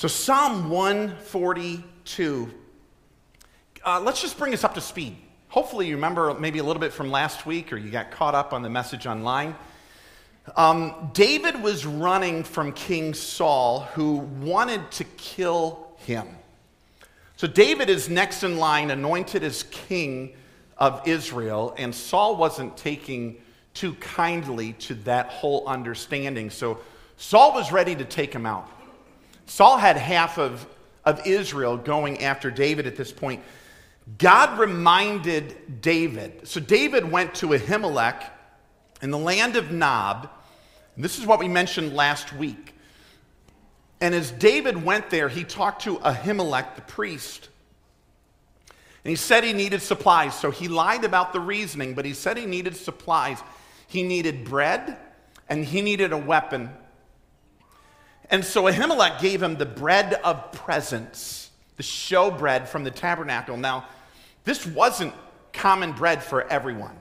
So, Psalm 142, uh, let's just bring us up to speed. Hopefully, you remember maybe a little bit from last week or you got caught up on the message online. Um, David was running from King Saul, who wanted to kill him. So, David is next in line, anointed as king of Israel, and Saul wasn't taking too kindly to that whole understanding. So, Saul was ready to take him out. Saul had half of, of Israel going after David at this point. God reminded David. So David went to Ahimelech in the land of Nob. This is what we mentioned last week. And as David went there, he talked to Ahimelech, the priest. And he said he needed supplies. So he lied about the reasoning, but he said he needed supplies. He needed bread and he needed a weapon. And so Ahimelech gave him the bread of presence, the show bread from the tabernacle. Now, this wasn't common bread for everyone.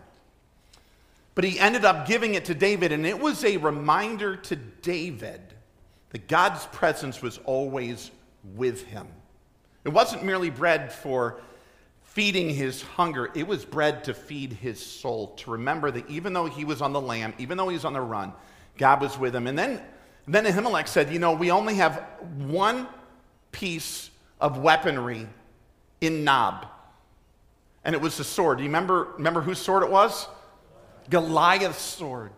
But he ended up giving it to David, and it was a reminder to David that God's presence was always with him. It wasn't merely bread for feeding his hunger, it was bread to feed his soul, to remember that even though he was on the lam, even though he was on the run, God was with him. And then then Ahimelech said, You know, we only have one piece of weaponry in Nob, and it was the sword. Do you remember, remember whose sword it was? Goliath's sword.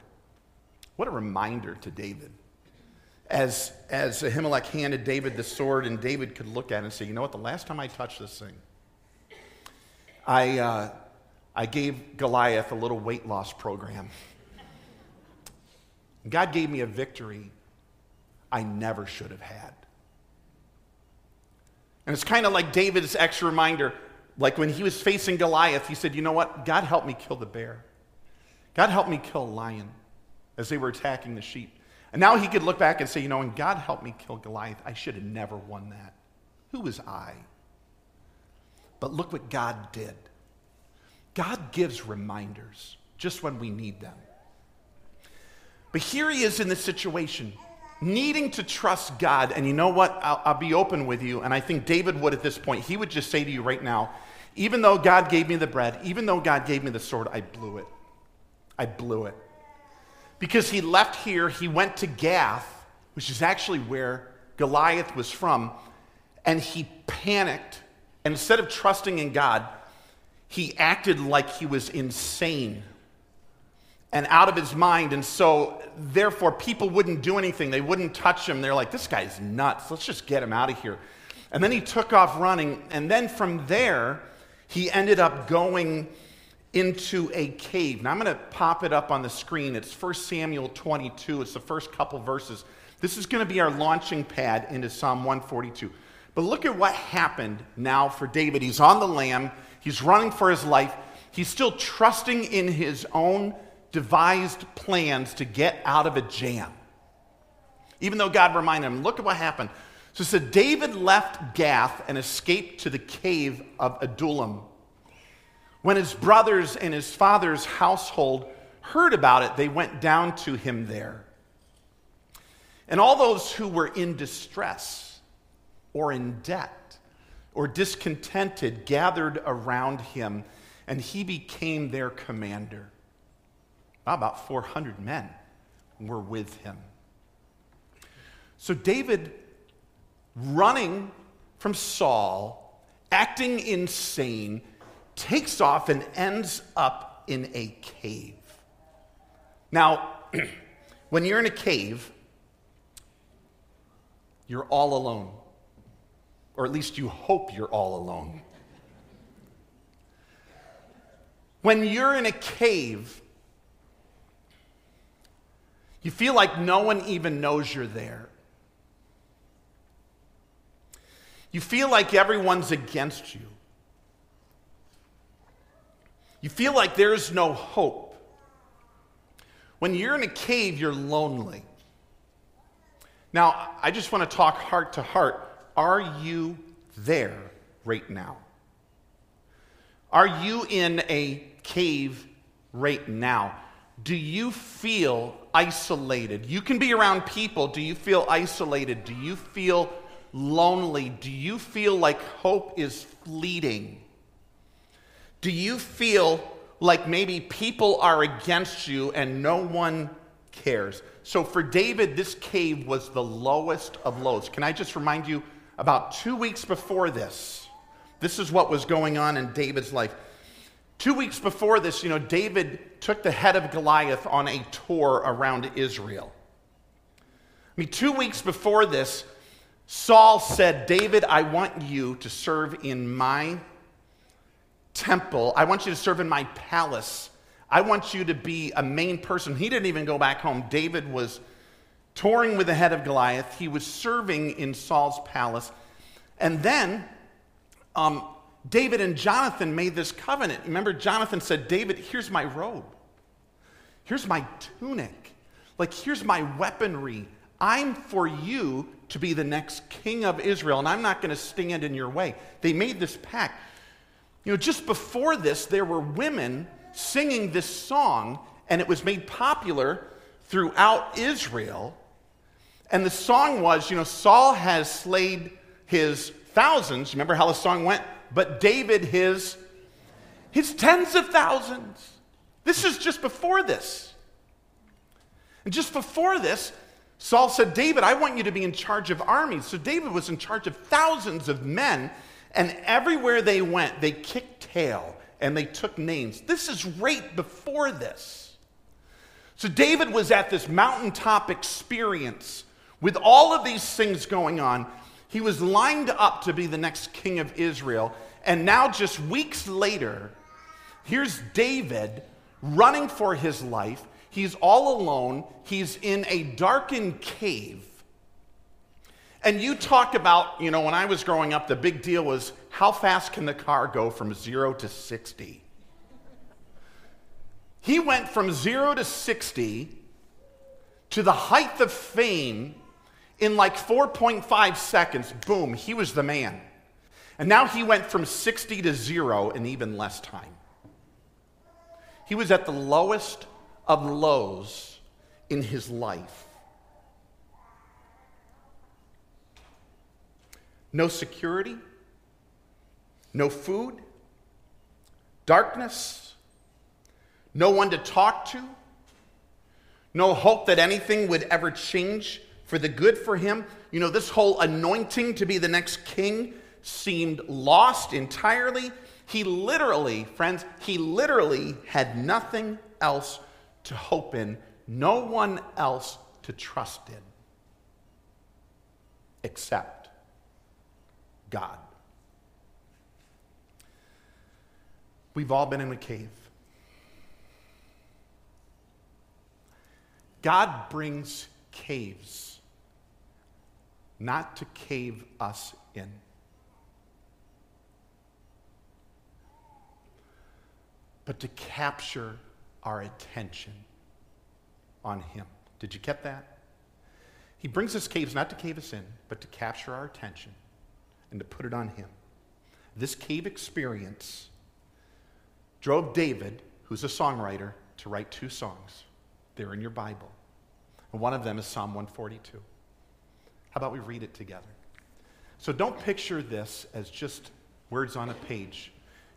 What a reminder to David. As, as Ahimelech handed David the sword, and David could look at it and say, You know what, the last time I touched this thing, I, uh, I gave Goliath a little weight loss program. God gave me a victory I never should have had. And it's kind of like David's extra reminder. Like when he was facing Goliath, he said, You know what? God helped me kill the bear. God helped me kill a lion as they were attacking the sheep. And now he could look back and say, You know, when God helped me kill Goliath, I should have never won that. Who was I? But look what God did. God gives reminders just when we need them. But here he is in this situation needing to trust God. And you know what? I'll, I'll, be open with you. And I think David would at this point. He would just say to you right now, even though God gave me the bread, even though God gave me the sword, I blew it. I blew it. Because he left here, he went to Gath, which is actually where Goliath was from, and he panicked. And instead of trusting in God, he acted like he was insane and out of his mind. And so, therefore, people wouldn't do anything. They wouldn't touch him. They're like, this guy's nuts. Let's just get him out of here. And then he took off running. And then from there, he ended up going into a cave. Now, I'm going to pop it up on the screen. It's 1 Samuel 22, it's the first couple verses. This is going to be our launching pad into Psalm 142. But look at what happened now for David. He's on the lam, he's running for his life, he's still trusting in his own devised plans to get out of a jam. Even though God reminded him, look at what happened. So it said, David left Gath and escaped to the cave of Adullam. When his brothers and his father's household heard about it, they went down to him there. And all those who were in distress or in debt or discontented gathered around him, and he became their commander. About 400 men were with him. So David, running from Saul, acting insane, takes off and ends up in a cave. Now, when you're in a cave, you're all alone. Or at least you hope you're all alone. When you're in a cave, you feel like no one even knows you're there. You feel like everyone's against you. You feel like there's no hope. When you're in a cave, you're lonely. Now, I just want to talk heart to heart. Are you there right now? Are you in a cave right now? Do you feel isolated? You can be around people. Do you feel isolated? Do you feel lonely? Do you feel like hope is fleeting? Do you feel like maybe people are against you and no one cares? So for David, this cave was the lowest of lows. Can I just remind you, about two weeks before this, this is what was going on in David's life. Two weeks before this, you know, David took the head of Goliath on a tour around Israel. I mean, two weeks before this, Saul said, David, I want you to serve in my temple. I want you to serve in my palace. I want you to be a main person. He didn't even go back home. David was touring with the head of Goliath. He was serving in Saul's palace. And then um, David and Jonathan made this covenant. Remember, Jonathan said, David, here's my robe. Here's my tunic. Like, here's my weaponry. I'm for you to be the next king of Israel, and I'm not going to stand in your way. They made this pact. You know, just before this, there were women singing this song, and it was made popular throughout Israel. And the song was, you know, Saul has slayed his thousands. Remember how the song went? But David his his tens of thousands. This is just before this. And just before this, Saul said, David, I want you to be in charge of armies. So David was in charge of thousands of men and everywhere they went, they kicked tail and they took names. This is right before this. So David was at this mountaintop experience with all of these things going on. He was lined up to be the next king of Israel. And now, just weeks later, here's David running for his life. He's all alone. He's in a darkened cave. And you talk about, you know, when I was growing up, the big deal was how fast can the car go from zero to 60? He went from zero to 60 to the height of fame in like 4.5 seconds. Boom, he was the man. And now he went from 60 to zero in even less time. He was at the lowest of lows in his life. no security, no food, darkness, no one to talk to, no hope that anything would ever change for the good for him. You know, this whole anointing to be the next king seemed lost entirely. He literally, friends, he literally had nothing else to hope in, no one else to trust in, except God. We've all been in a cave. God brings caves, not to cave us in. But to capture our attention on Him. Did you get that? He brings us caves not to cave us in, but to capture our attention and to put it on him. This cave experience drove David, who's a songwriter, to write two songs. They're in your Bible. And one of them is Psalm 142. How about we read it together? So don't picture this as just words on a page.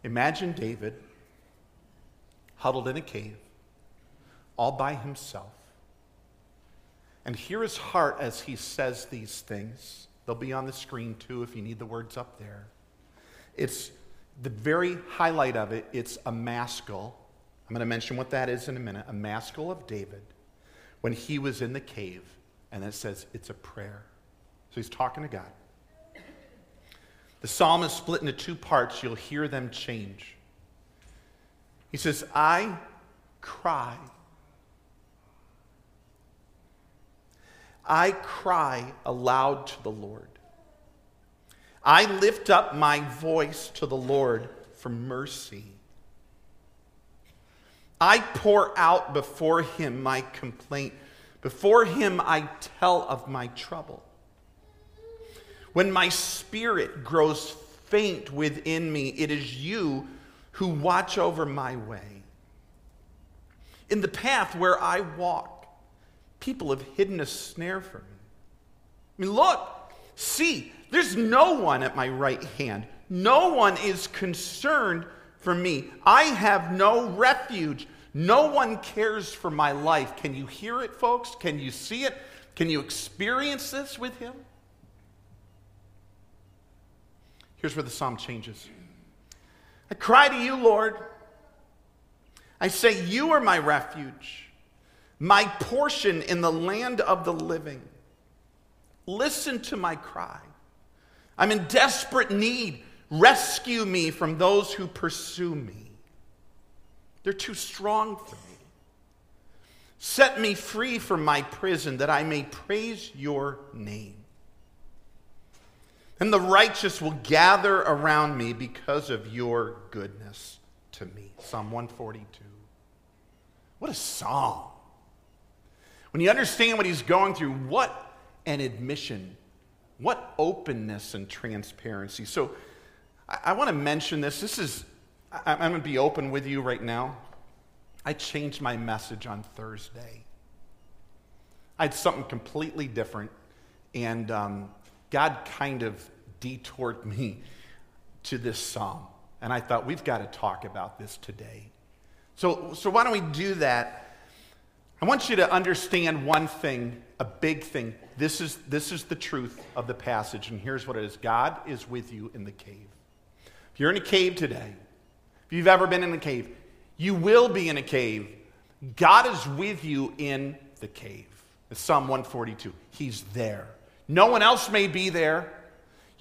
Imagine David huddled in a cave, all by himself. And hear his heart as he says these things. They'll be on the screen too if you need the words up there. It's the very highlight of it, it's a maskil. I'm going to mention what that is in a minute. A maskil of David when he was in the cave, and it says it's a prayer. So he's talking to God. The psalm is split into two parts. You'll hear them change. He says, I cry I cry aloud to the Lord. I lift up my voice to the Lord for mercy. I pour out before him my complaint. Before him I tell of my trouble. When my spirit grows faint within me, it is you who watch over my way. In the path where I walk, People have hidden a snare for me. I mean, look, see, There's no one at my right hand. No one is concerned for me. I have no refuge. No one cares for my life. Can you hear it, folks? Can you see it? Can you experience this with him? Here's where the psalm changes. I cry to you, Lord. I say, You are my refuge, my portion in the land of the living. Listen to my cry. I'm in desperate need. Rescue me from those who pursue me. They're too strong for me. Set me free from my prison that I may praise your name. And the righteous will gather around me because of your goodness to me. Psalm 142. What a psalm. When you understand what he's going through, what an admission. What openness and transparency. So I, I want to mention this. This is, I, I'm going to be open with you right now. I changed my message on Thursday. I had something completely different, and um, God kind of detoured me to this psalm. And I thought, we've got to talk about this today. So, so why don't we do that? I want you to understand one thing, a big thing. This is, this is the truth of the passage, and here's what it is God is with you in the cave. If you're in a cave today, if you've ever been in a cave, you will be in a cave. God is with you in the cave. It's Psalm 142. He's there. No one else may be there.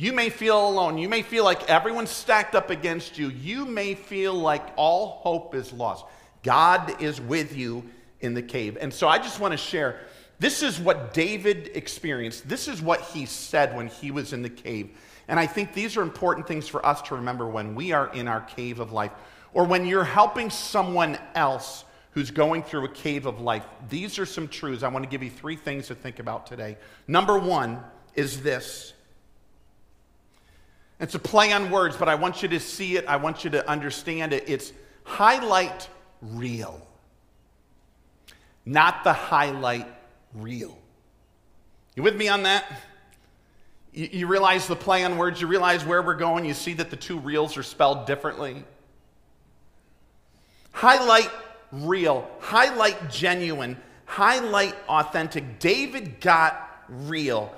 You may feel alone. You may feel like everyone's stacked up against you. You may feel like all hope is lost. God is with you in the cave. And so I just want to share this is what David experienced. This is what he said when he was in the cave. And I think these are important things for us to remember when we are in our cave of life or when you're helping someone else who's going through a cave of life. These are some truths. I want to give you three things to think about today. Number one is this it's a play on words, but I want you to see it, I want you to understand it. It's highlight real, not the highlight real. You with me on that? You, you, realize the play on words, you realize where we're going, you see that the two reals are spelled differently. Highlight real, highlight genuine, highlight authentic. David got real.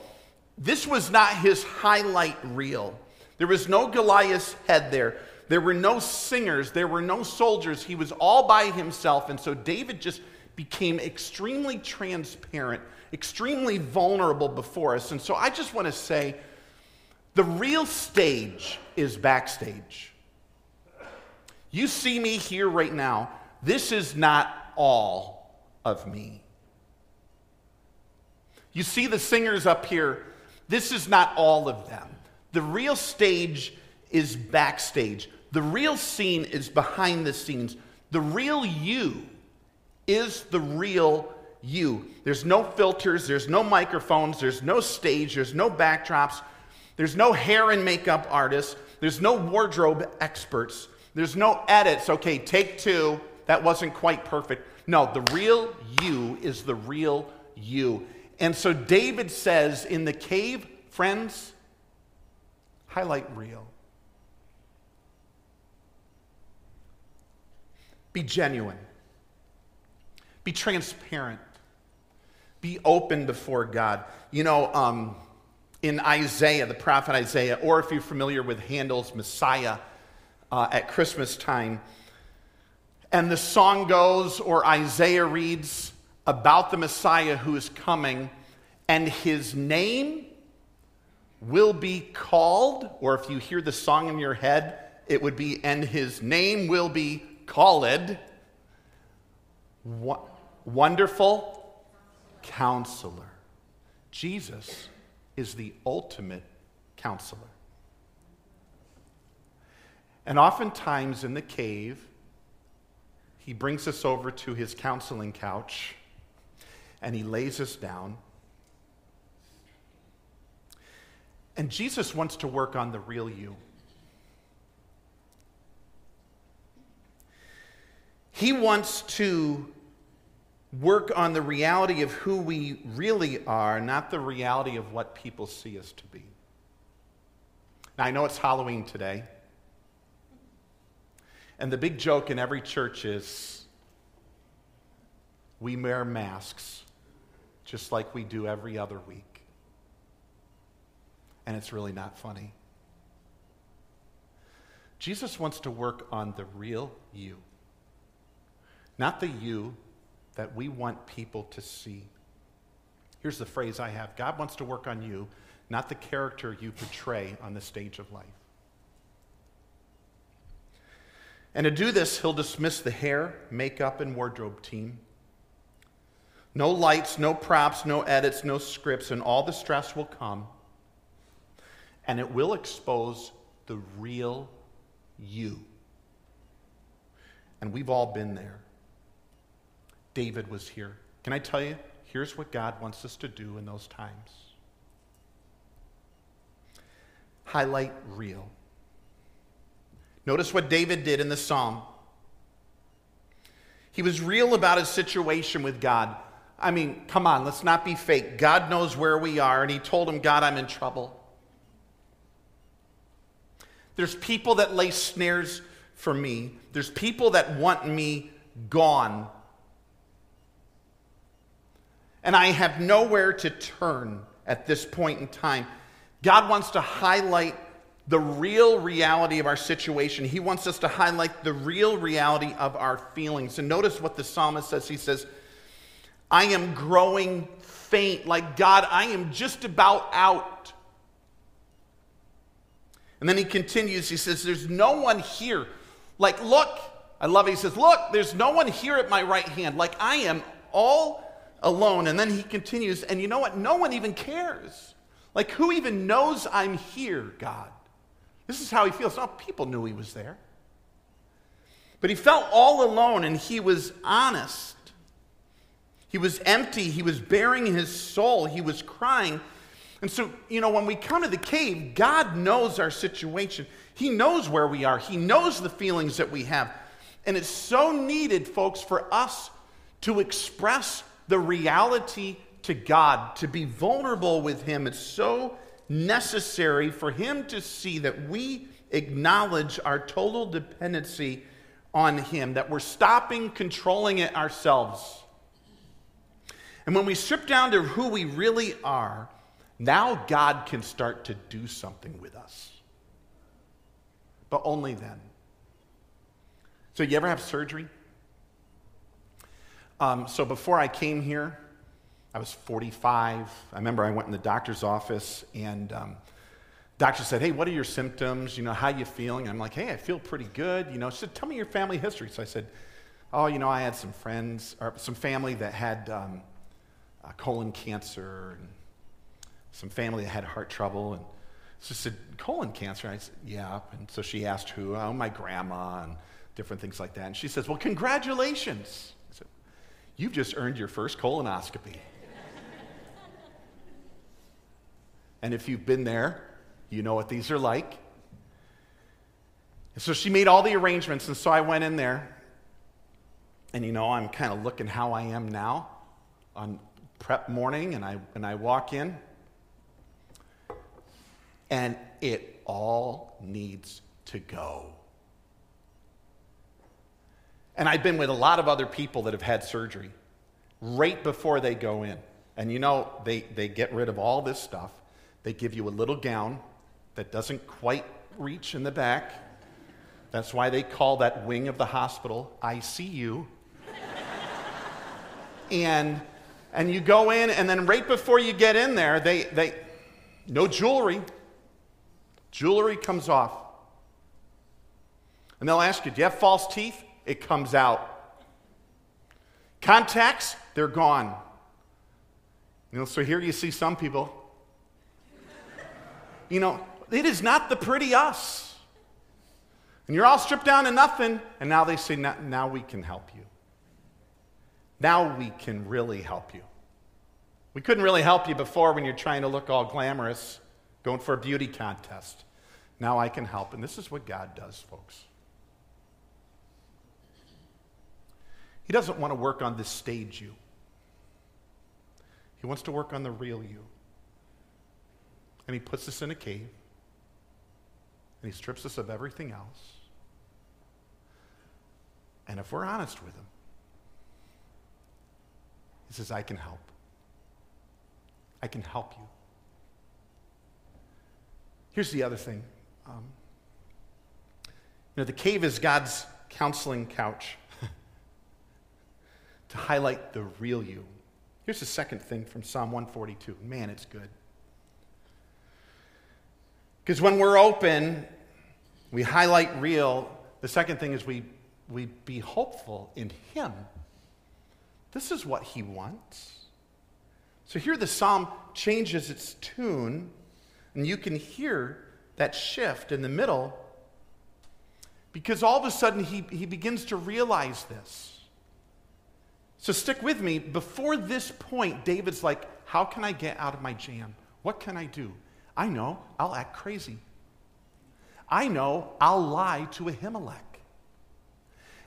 This was not his highlight reel. There was no Goliath's head there. There were no singers. There were no soldiers. He was all by himself. And so David just became extremely transparent, extremely vulnerable before us. And so I just want to say the real stage is backstage. You see me here right now. This is not all of me. You see the singers up here. This is not all of them. The real stage is backstage. The real scene is behind the scenes. The real you is the real you. There's no filters, there's no microphones, there's no stage, there's no backdrops, there's no hair and makeup artists, there's no wardrobe experts, there's no edits. Okay, take two, that wasn't quite perfect. No, the real you is the real you. And so David says in the cave, friends, highlight real. Be genuine. Be transparent. Be open before God. You know, um, in Isaiah, the prophet Isaiah, or if you're familiar with Handel's Messiah uh, at Christmas time, and the song goes, or Isaiah reads about the Messiah who is coming, and his name will be called, or if you hear the song in your head, it would be, and his name will be called Wonderful Counselor. Jesus is the ultimate counselor. And oftentimes in the cave, he brings us over to his counseling couch and he lays us down And Jesus wants to work on the real you. He wants to work on the reality of who we really are, not the reality of what people see us to be. Now, I know it's Halloween today. And the big joke in every church is we wear masks just like we do every other week. And it's really not funny. Jesus wants to work on the real you, not the you that we want people to see. Here's the phrase I have God wants to work on you, not the character you portray on the stage of life. And to do this, he'll dismiss the hair, makeup, and wardrobe team. No lights, no props, no edits, no scripts, and all the stress will come. And it will expose the real you. And we've all been there. David was here. Can I tell you? Here's what God wants us to do in those times highlight real. Notice what David did in the psalm. He was real about his situation with God. I mean, come on, let's not be fake. God knows where we are, and he told him, God, I'm in trouble. There's people that lay snares for me, there's people that want me gone. And I have nowhere to turn at this point in time. God wants to highlight the real reality of our situation. He wants us to highlight the real reality of our feelings. And notice what the psalmist says. He says, I am growing faint. Like, God, I am just about out. And then he continues, he says, There's no one here. Like, look, I love it. He says, Look, there's no one here at my right hand. Like, I am all alone. And then he continues, and you know what? No one even cares. Like, who even knows I'm here, God? This is how he feels. Not people knew he was there. But he felt all alone and he was honest. He was empty. He was baring his soul. He was crying. And so, you know, when we come to the cave, God knows our situation. He knows where we are, He knows the feelings that we have. And it's so needed, folks, for us to express the reality to God, to be vulnerable with Him. It's so necessary for Him to see that we acknowledge our total dependency on Him, that we're stopping controlling it ourselves. And when we strip down to who we really are, now God can start to do something with us. But only then. So, you ever have surgery? Um, so, before I came here, I was 45. I remember I went in the doctor's office and um, doctor said, Hey, what are your symptoms? You know, how you feeling? I'm like, Hey, I feel pretty good. You know, she said, Tell me your family history. So I said, Oh, you know, I had some friends or some family that had um, uh, colon cancer and some family that had heart trouble. And she said, colon cancer? I said, yeah. And so she asked who? Oh, my grandma and different things like that. And she says, well, congratulations. I said, you've just earned your first colonoscopy. and if you've been there, you know what these are like. And so she made all the arrangements. And so I went in there. And you know, I'm kind of looking how I am now on prep morning, and I, and I walk in, and it all needs to go. And I've been with a lot of other people that have had surgery right before they go in. And you know, they, they get rid of all this stuff. They give you a little gown that doesn't quite reach in the back. That's why they call that wing of the hospital ICU. and and you go in, and then right before you get in there, they, they no jewelry. Jewelry comes off. And they'll ask you, Do you have false teeth? It comes out. Contacts, they're gone. You know, so here you see some people. You know, it is not the pretty us. And you're all stripped down to nothing, and now they say, Now we can help you. Now we can really help you. We couldn't really help you before when you're trying to look all glamorous, going for a beauty contest. Now I can help. And this is what God does, folks. He doesn't want to work on this stage you, He wants to work on the real you. And He puts us in a cave. and he strips us of everything else. And if we're honest with him, he says, I can help. I can help you. Here's the other thing. Um, you know, the cave is God's counseling couch to highlight the real you. Here's the second thing from Psalm 142. Man, it's good. Because when we're open, we highlight real. The second thing is we, we be hopeful in Him. This is what He wants. So here the psalm changes its tune, and you can hear that shift in the middle because all of a sudden he, he begins to realize this. So stick with me. Before this point, David's like, How can I get out of my jam? What can I do? I know I'll act crazy. I know I'll lie to Ahimelech.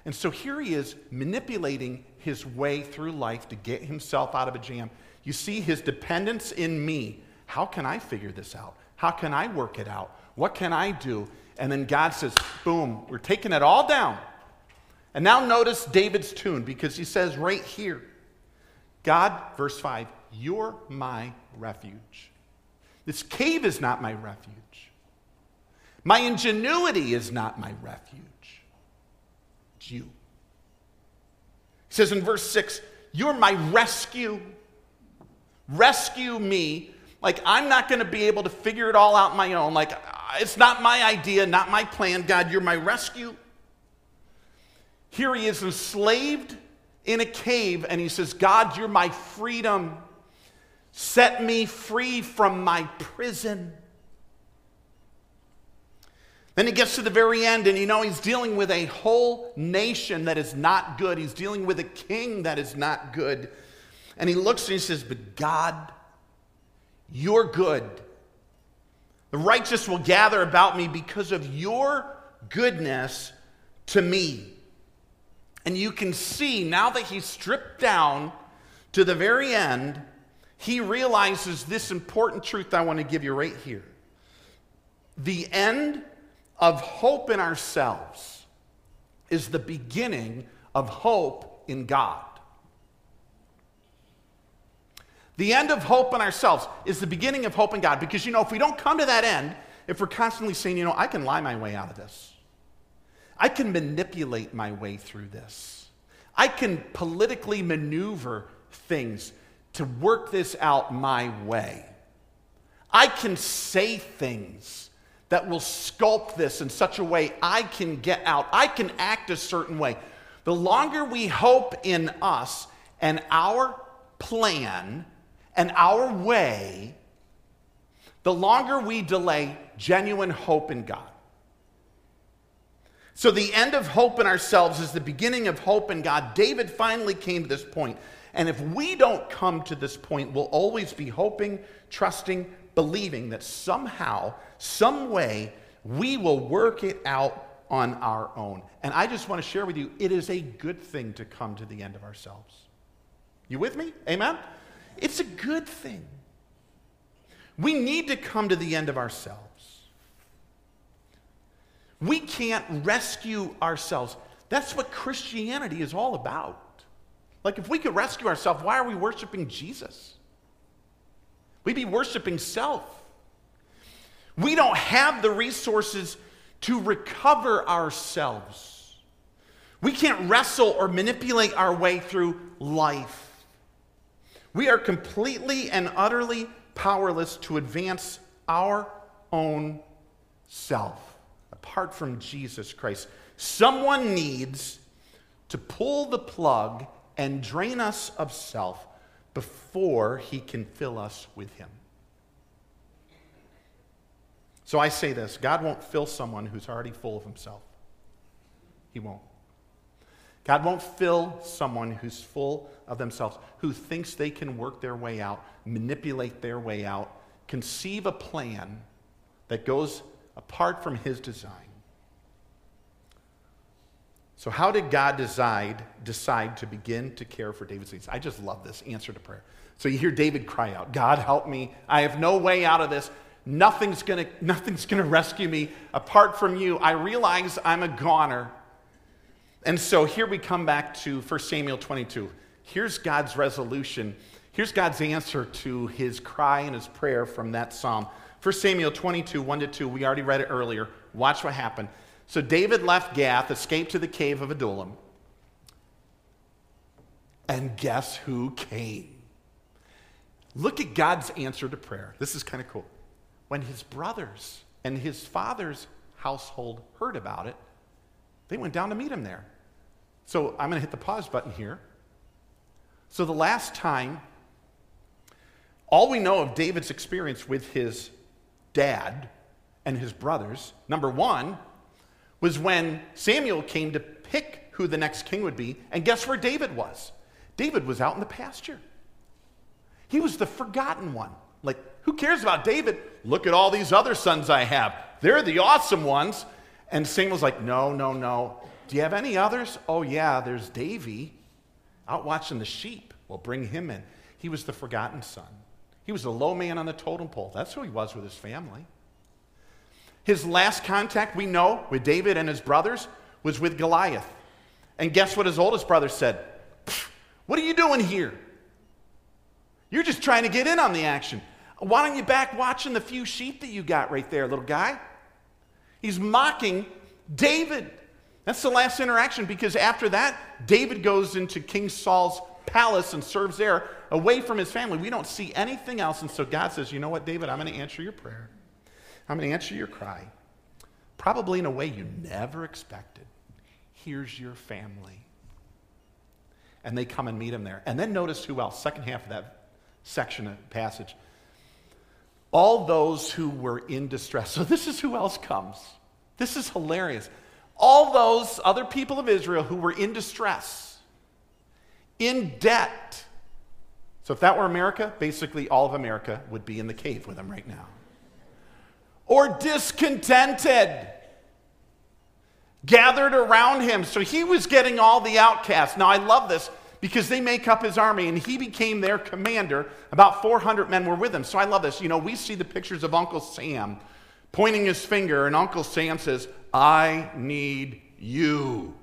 And so here he is manipulating his way through life to get himself out of a jam. You see his dependence in me. How can I figure this out? How can I work it out? What can I do? And then God says, boom, we're taking it all down. And now notice David's tune because he says right here, God, verse 5, you're my refuge. This cave is not my refuge. My ingenuity is not my refuge. It's you. He says in verse 6, You're my rescue. Rescue me. Like, I'm not going to be able to figure it all out my own. Like, it's not my idea, not my plan. God, you're my rescue. Here he is enslaved in a cave, and he says, God, you're my freedom. Set me free from my prison. Then he gets to the very end, and you know, he's dealing with a whole nation that is not good. He's dealing with a king that is not good. And he looks and he says, But God, you're good. The righteous will gather about me because of your goodness to me. And you can see now that he's stripped down to the very end, he realizes this important truth I want to give you right here. The end of hope in ourselves is the beginning of hope in God. The end of hope in ourselves is the beginning of hope in God because, you know, if we don't come to that end, if we're constantly saying, you know, I can lie my way out of this, I can manipulate my way through this, I can politically maneuver things to work this out my way, I can say things that will sculpt this in such a way I can get out, I can act a certain way. The longer we hope in us and our plan and our way, the longer we delay genuine hope in God. So, the end of hope in ourselves is the beginning of hope in God. David finally came to this point. And if we don't come to this point, we'll always be hoping, trusting, believing that somehow, some way, we will work it out on our own. And I just want to share with you it is a good thing to come to the end of ourselves. You with me? Amen? It's a good thing. We need to come to the end of ourselves. We can't rescue ourselves. That's what Christianity is all about. Like, if we could rescue ourselves, why are we worshiping Jesus? We'd be worshiping self. We don't have the resources to recover ourselves. We can't wrestle or manipulate our way through life. We are completely and utterly powerless to advance our own self apart from Jesus Christ. Someone needs to pull the plug and drain us of self before he can fill us with him. So I say this God won't fill someone who's already full of himself. He won't. God won't fill someone who's full of themselves, who thinks they can work their way out, manipulate their way out, conceive a plan that goes apart from his design. So, how did God decide, decide to begin to care for David's needs? I just love this answer to prayer. So, you hear David cry out, God, help me. I have no way out of this. Nothing's gonna, nothing's gonna rescue me apart from you. I realize I'm a goner. And so here we come back to 1 Samuel 22. Here's God's resolution. Here's God's answer to his cry and his prayer from that psalm. 1 Samuel 22, 1 to 2. We already read it earlier. Watch what happened. So David left Gath, escaped to the cave of Adullam. And guess who came? Look at God's answer to prayer. This is kind of cool. When his brothers and his father's household heard about it, they went down to meet him there. So I'm going to hit the pause button here. So the last time, all we know of David's experience with his dad and his brothers, number one, was when Samuel came to pick who the next king would be, and guess where David was? David was out in the pasture. He was the forgotten one. Like, who cares about David? Look at all these other sons I have. They're the awesome ones. And Samuel's like, no, no, no. Do you have any others? Oh, yeah, there's Davy out watching the sheep. Well, bring him in. He was the forgotten son. He was the low man on the totem pole. That's who he was with his family. His last contact, we know, with David and his brothers was with Goliath. And guess what his oldest brother said? What are you doing here? You're just trying to get in on the action. Why don't you back watching the few sheep that you got right there, little guy? He's mocking David. That's the last interaction because after that, David goes into King Saul's palace and serves there away from his family. We don't see anything else. And so God says, You know what, David? I'm going to answer your prayer. I'm going to answer your cry. Probably in a way you never expected. Here's your family. And they come and meet him there. And then notice who else, second half of that section of passage. All those who were in distress. So this is who else comes. This is hilarious. All those other people of Israel who were in distress, in debt. So if that were America, basically all of America would be in the cave with them right now. Or discontented gathered around him. So he was getting all the outcasts. Now, I love this because they make up his army and he became their commander. About 400 men were with him. So I love this. You know, we see the pictures of Uncle Sam pointing his finger, and Uncle Sam says, I need you.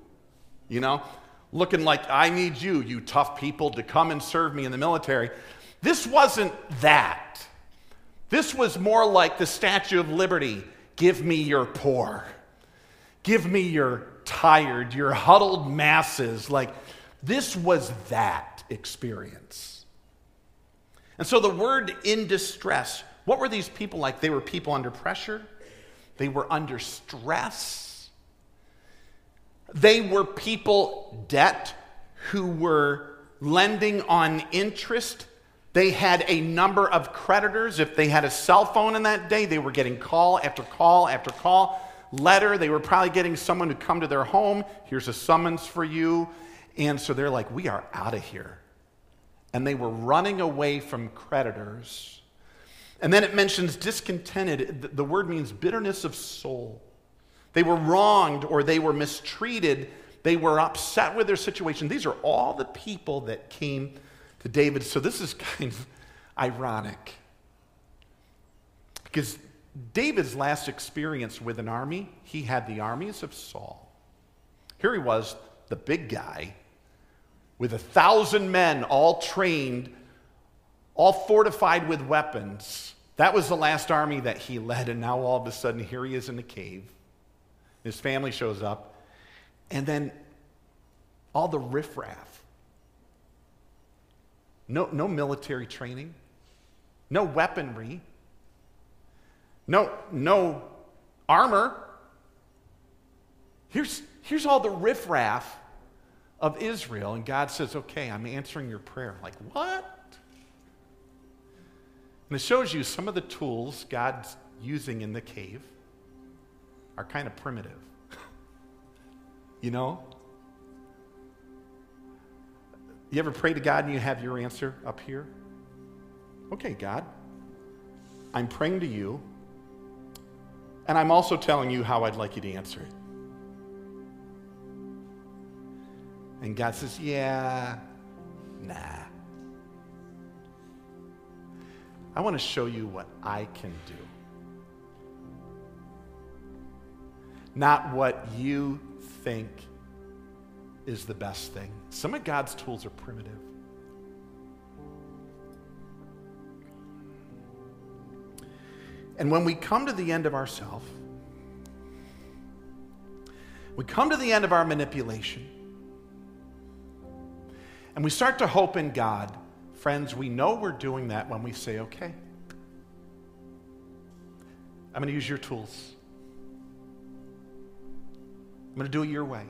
You know, looking like, I need you, you tough people, to come and serve me in the military. This wasn't that. This was more like the Statue of Liberty give me your poor. Give me your tired, your huddled masses. Like, this was that experience. And so the word in distress, what were these people like? They were people under pressure, they were under stress, they were people debt who were lending on interest. They had a number of creditors. If they had a cell phone in that day, they were getting call after call after call letter. They were probably getting someone to come to their home. Here's a summons for you. And so they're like, we are out of here. And they were running away from creditors. And then it mentions discontented. The word means bitterness of soul. They were wronged or they were mistreated. They were upset with their situation. These are all the people that came to David. So this is kind of ironic. Because David's last experience with an army, he had the armies of Saul. Here he was, the big guy, with a thousand men all trained, all fortified with weapons. That was the last army that he led, and now all of a sudden, here he is in the cave. His family shows up, and then all the riffraff. No, no military training, no weaponry. No, no armor. Here's, here's all the riffraff of Israel. And God says, okay, I'm answering your prayer. Like, what? And it shows you some of the tools God's using in the cave are kind of primitive. you know? You ever pray to God and you have your answer up here? Okay, God, I'm praying to you and I'm also telling you how I'd like you to answer it. And God says, Yeah, nah. I want to show you what I can do. Not what you think is the best thing. Some of God's tools are primitive. And when we come to the end of ourself, we come to the end of our manipulation, and we start to hope in God Friends, we know we're doing that when we say, okay, I'm going to use your tools. I'm going to do it your way.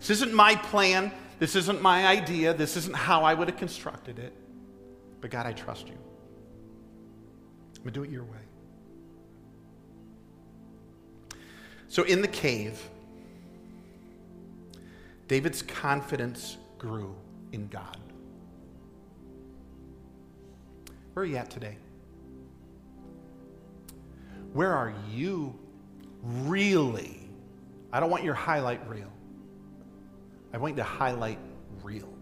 This isn't my plan. This isn't my idea. This isn't how I would have constructed it. But God, I trust you. I'm going to do it your way. So in the cave, David's confidence grew in God. Where are you at today? Where are you really? I don't want your highlight reel. I want you to highlight real.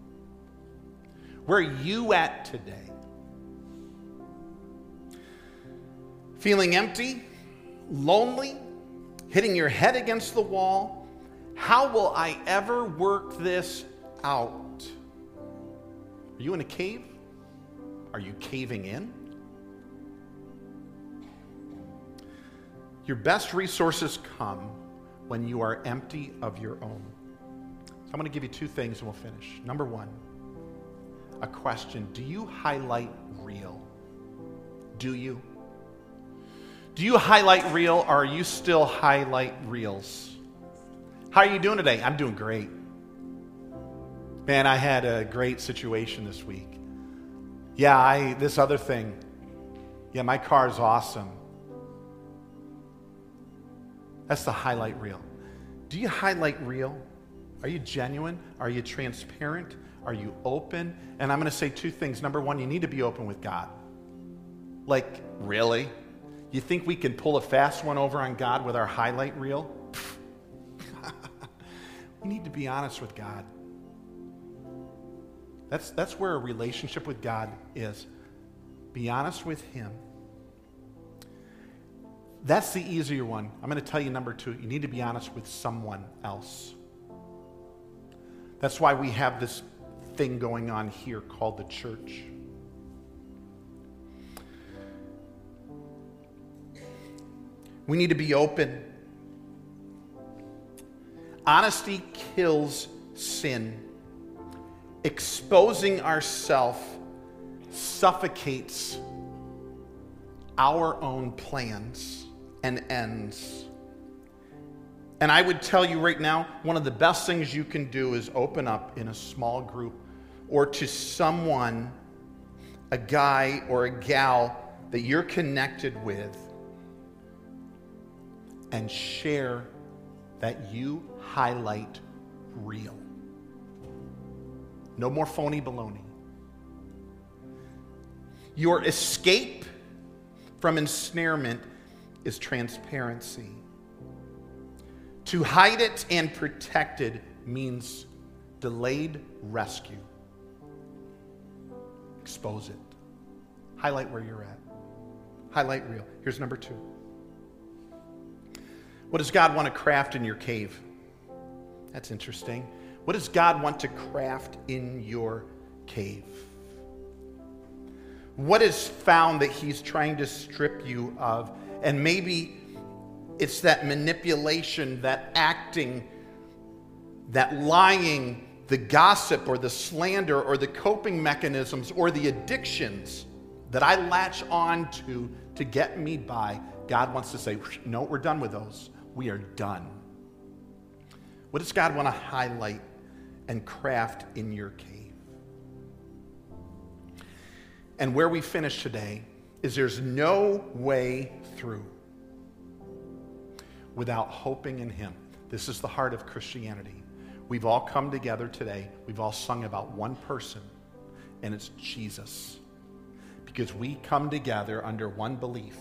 Where are you at today? Feeling empty? Lonely? hitting your head against the wall. How will I ever work this out? Are you in a cave? Are you caving in? Your best resources come when you are empty of your own. So I'm going to give you two things and we'll finish. Number one, a question Do you highlight real? Do you? Do you highlight real or are you still highlight reels? How are you doing today? I'm doing great. Man, I had a great situation this week. Yeah, I this other thing. Yeah, my car is awesome. That's the highlight reel. Do you highlight reel? Are you genuine? Are you transparent? Are you open? And I'm going to say two things. Number one, you need to be open with God. Like, really? You think we can pull a fast one over on God with our highlight reel? we need to be honest with God. That's, that's where a relationship with God is. Be honest with Him. That's the easier one. I'm going to tell you number two. You need to be honest with someone else. That's why we have this thing going on here called the church. We need to be open. Honesty kills sin. Exposing ourselves suffocates our own plans and ends. And I would tell you right now, one of the best things you can do is open up in a small group or to someone, a guy or a gal that you're connected with and share that you highlight real. No more phony baloney. Your escape from ensnarement is transparency. To hide it and protect it means delayed rescue. Expose it. Highlight where you're at. Highlight real. Here's number two. What does God want to craft in your cave? That's interesting. What does God want to craft in your cave? What is found that He's trying to strip you of? And maybe it's that manipulation, that acting, that lying, the gossip or the slander or the coping mechanisms or the addictions that I latch on to to get me by. God wants to say, no, we're done with those we are done. What does God want to highlight and craft in your cave? And where we finish today is there's no way through without hoping in Him. This is the heart of Christianity. We've all come together today, we've all sung about one person, and it's Jesus. Because we come together under one belief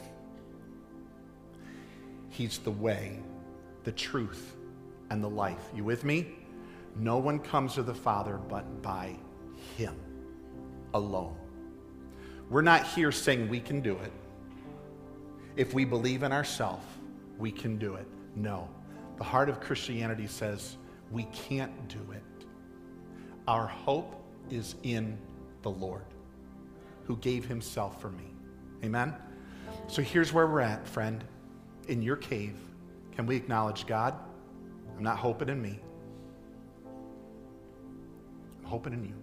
He's the way, the truth, and the life. You with me? No one comes to the Father but by Him alone. We're not here saying we can do it. If we believe in ourselves, we can do it. No. The heart of Christianity says we can't do it. Our hope is in the Lord who gave himself for me. Amen? So here's where we're at, friend. In your cave, can we acknowledge God? I'm not hoping in me. I'm hoping in you.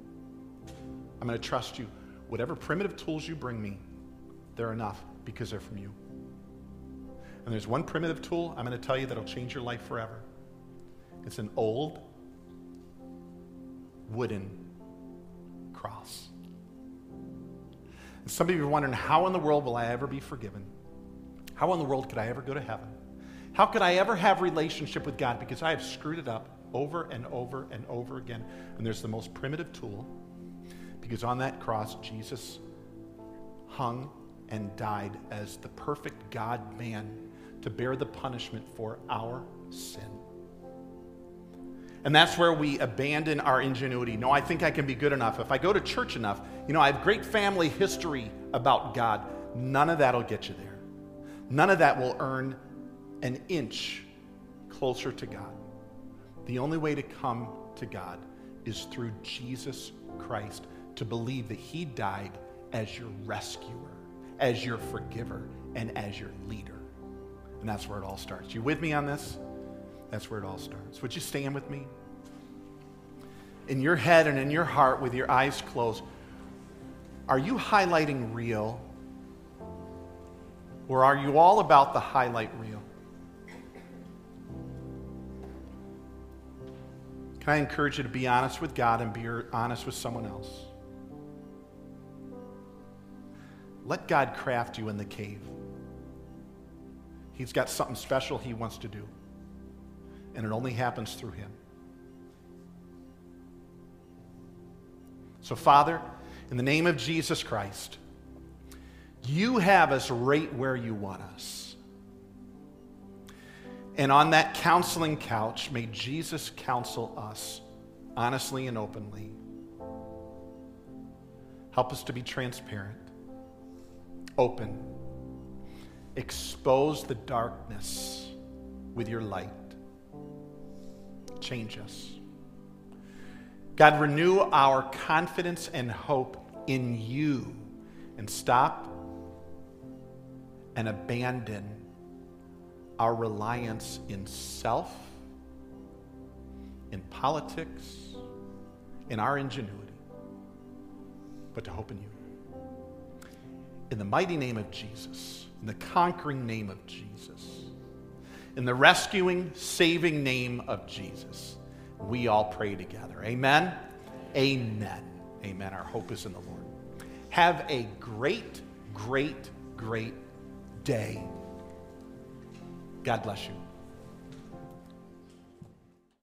I'm going to trust you. Whatever primitive tools you bring me, they're enough because they're from you. And there's one primitive tool I'm going to tell you that'll change your life forever. It's an old wooden cross. And some of you are wondering, how in the world will I ever be forgiven? How in the world could I ever go to heaven? How could I ever have relationship with God? Because I have screwed it up over and over and over again. And there's the most primitive tool. Because on that cross, Jesus hung and died as the perfect God man to bear the punishment for our sin. And that's where we abandon our ingenuity. No, I think I can be good enough. If I go to church enough, you know, I have great family history about God. None of that'll get you there. None of that will earn an inch closer to God. The only way to come to God is through Jesus Christ, to believe that He died as your rescuer, as your forgiver, and as your leader. And that's where it all starts. You with me on this? That's where it all starts. Would you stand with me? In your head and in your heart, with your eyes closed, are you highlighting real? Or are you all about the highlight reel? Can I encourage you to be honest with God and be honest with someone else? Let God craft you in the cave. He's got something special he wants to do and it only happens through Him. So, Father, in the name of Jesus Christ, you have us right where you want us. And on that counseling couch, may Jesus counsel us honestly and openly. Help us to be transparent, open, expose the darkness with your light change us. God, renew our confidence and hope in you and stop and abandon our reliance in self, in politics, in our ingenuity, but to hope in you. In the mighty name of Jesus, in the conquering name of Jesus in the rescuing, saving name of Jesus. We all pray together. Amen. Amen. Amen. Our hope is in the Lord. Have a great, great, great day. God bless you.